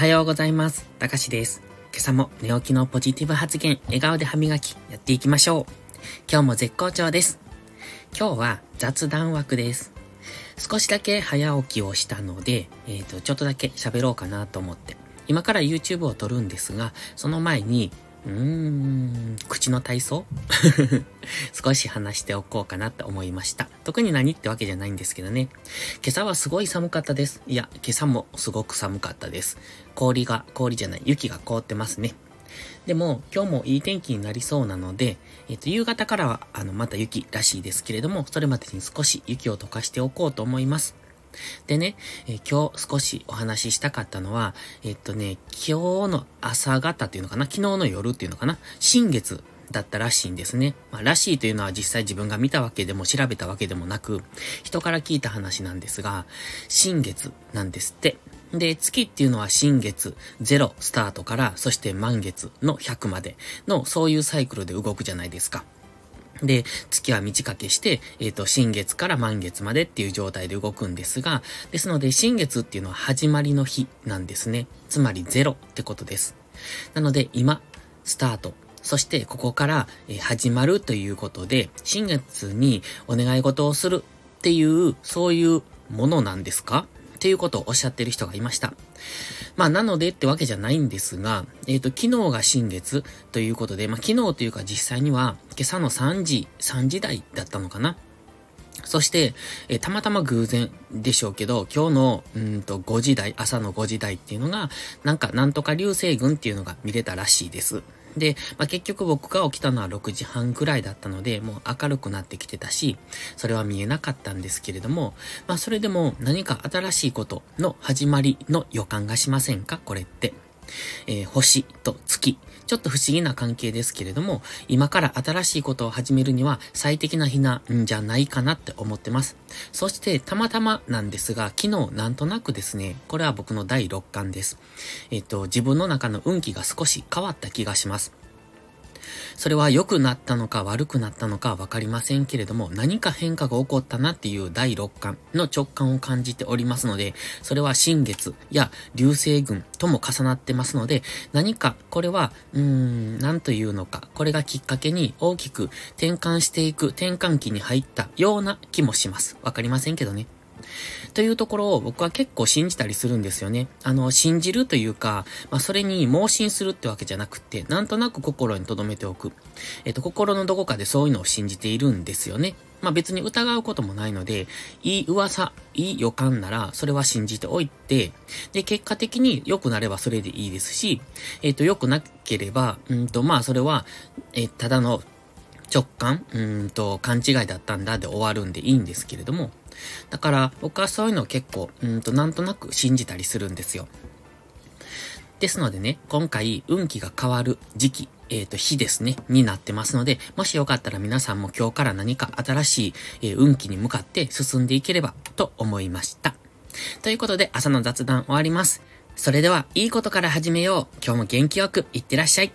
はようございます。たかしです。今朝も寝起きのポジティブ発言、笑顔で歯磨き、やっていきましょう。今日も絶好調です。今日は雑談枠です。少しだけ早起きをしたので、えっ、ー、と、ちょっとだけ喋ろうかなと思って。今から YouTube を撮るんですが、その前にうーん、口の体操？少し話しておこうかなって思いました。特に何ってわけじゃないんですけどね。今朝はすごい寒かったです。いや、今朝もすごく寒かったです。氷が、氷じゃない、雪が凍ってますね。でも、今日もいい天気になりそうなので、えっ、と、夕方からは、あの、また雪らしいですけれども、それまでに少し雪を溶かしておこうと思います。でね、え、今日少しお話ししたかったのは、えっとね、今日の朝方っていうのかな昨日の夜っていうのかな新月だったらしいんですね。まあ、らしいというのは実際自分が見たわけでも調べたわけでもなく、人から聞いた話なんですが、新月なんですって。で、月っていうのは新月0スタートから、そして満月の100までの、そういうサイクルで動くじゃないですか。で、月は満ち欠けして、えっ、ー、と、新月から満月までっていう状態で動くんですが、ですので、新月っていうのは始まりの日なんですね。つまりゼロってことです。なので、今、スタート。そして、ここから、始まるということで、新月にお願い事をするっていう、そういうものなんですか？っていうことをおっしゃってる人がいました。まあ、なのでってわけじゃないんですが、えっ、ー、と、昨日が新月ということで、まあ、昨日というか実際には、今朝の3時、3時台だったのかなそして、えー、たまたま偶然でしょうけど、今日の、うんと、5時台、朝の5時台っていうのが、なんか、なんとか流星群っていうのが見れたらしいです。で、まあ、結局僕が起きたのは6時半くらいだったので、もう明るくなってきてたし、それは見えなかったんですけれども、まあ、それでも何か新しいことの始まりの予感がしませんか？これって。えー、星と月。ちょっと不思議な関係ですけれども、今から新しいことを始めるには最適な日なんじゃないかなって思ってます。そして、たまたまなんですが、昨日なんとなくですね、これは僕の第6巻です。えっと、自分の中の運気が少し変わった気がします。それは良くなったのか悪くなったのかわかりませんけれども、何か変化が起こったなっていう第6巻の直感を感じておりますので、それは新月や流星群とも重なってますので、何かこれは、うーん、何というのか、これがきっかけに大きく転換していく転換期に入ったような気もします。わかりませんけどね。というところを僕は結構信じたりするんですよね。あの、信じるというか、まあ、それに盲信するってわけじゃなくて、なんとなく心に留めておく。えっと、心のどこかでそういうのを信じているんですよね。まあ、別に疑うこともないので、いい噂、いい予感なら、それは信じておいて、で、結果的に良くなればそれでいいですし、えっ、と、良くなければ、うんと、まあ、それは、えただの直感、うんと、勘違いだったんだで終わるんでいいんですけれども、だから僕はそういうのを結構、うんとなんとなく信じたりするんですよ。ですのでね、今回運気が変わる時期、えっ、ー、と、日ですね、になってますので、もしよかったら皆さんも今日から何か新しい、えー、運気に向かって進んでいければと思いました。ということで、朝の雑談終わります。それでは、いいことから始めよう。今日も元気よくいってらっしゃい。